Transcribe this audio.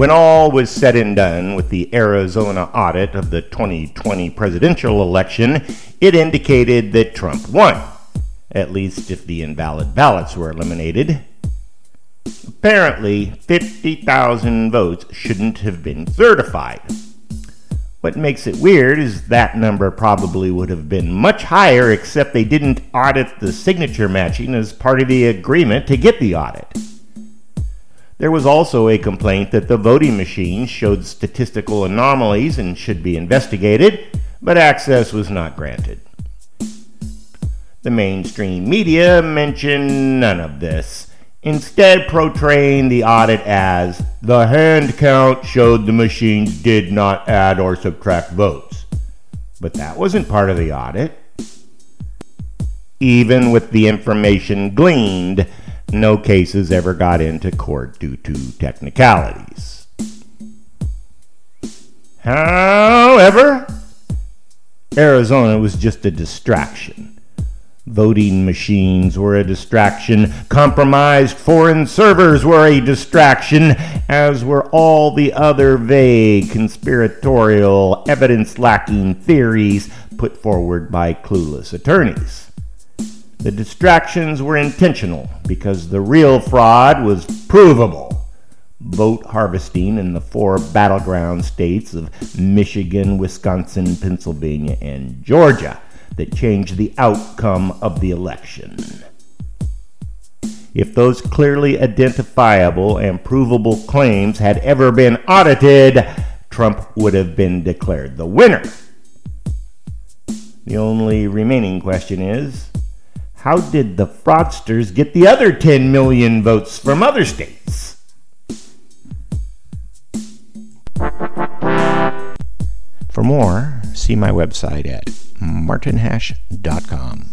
When all was said and done with the Arizona audit of the 2020 presidential election, it indicated that Trump won, at least if the invalid ballots were eliminated. Apparently, 50,000 votes shouldn't have been certified. What makes it weird is that number probably would have been much higher, except they didn't audit the signature matching as part of the agreement to get the audit. There was also a complaint that the voting machines showed statistical anomalies and should be investigated, but access was not granted. The mainstream media mentioned none of this instead portraying the audit as the hand count showed the machines did not add or subtract votes. But that wasn't part of the audit. Even with the information gleaned, no cases ever got into court due to technicalities. However, Arizona was just a distraction Voting machines were a distraction. Compromised foreign servers were a distraction, as were all the other vague, conspiratorial, evidence lacking theories put forward by clueless attorneys. The distractions were intentional because the real fraud was provable. Vote harvesting in the four battleground states of Michigan, Wisconsin, Pennsylvania, and Georgia that changed the outcome of the election. If those clearly identifiable and provable claims had ever been audited, Trump would have been declared the winner. The only remaining question is how did the fraudsters get the other 10 million votes from other states? For more, see my website at martinhash.com.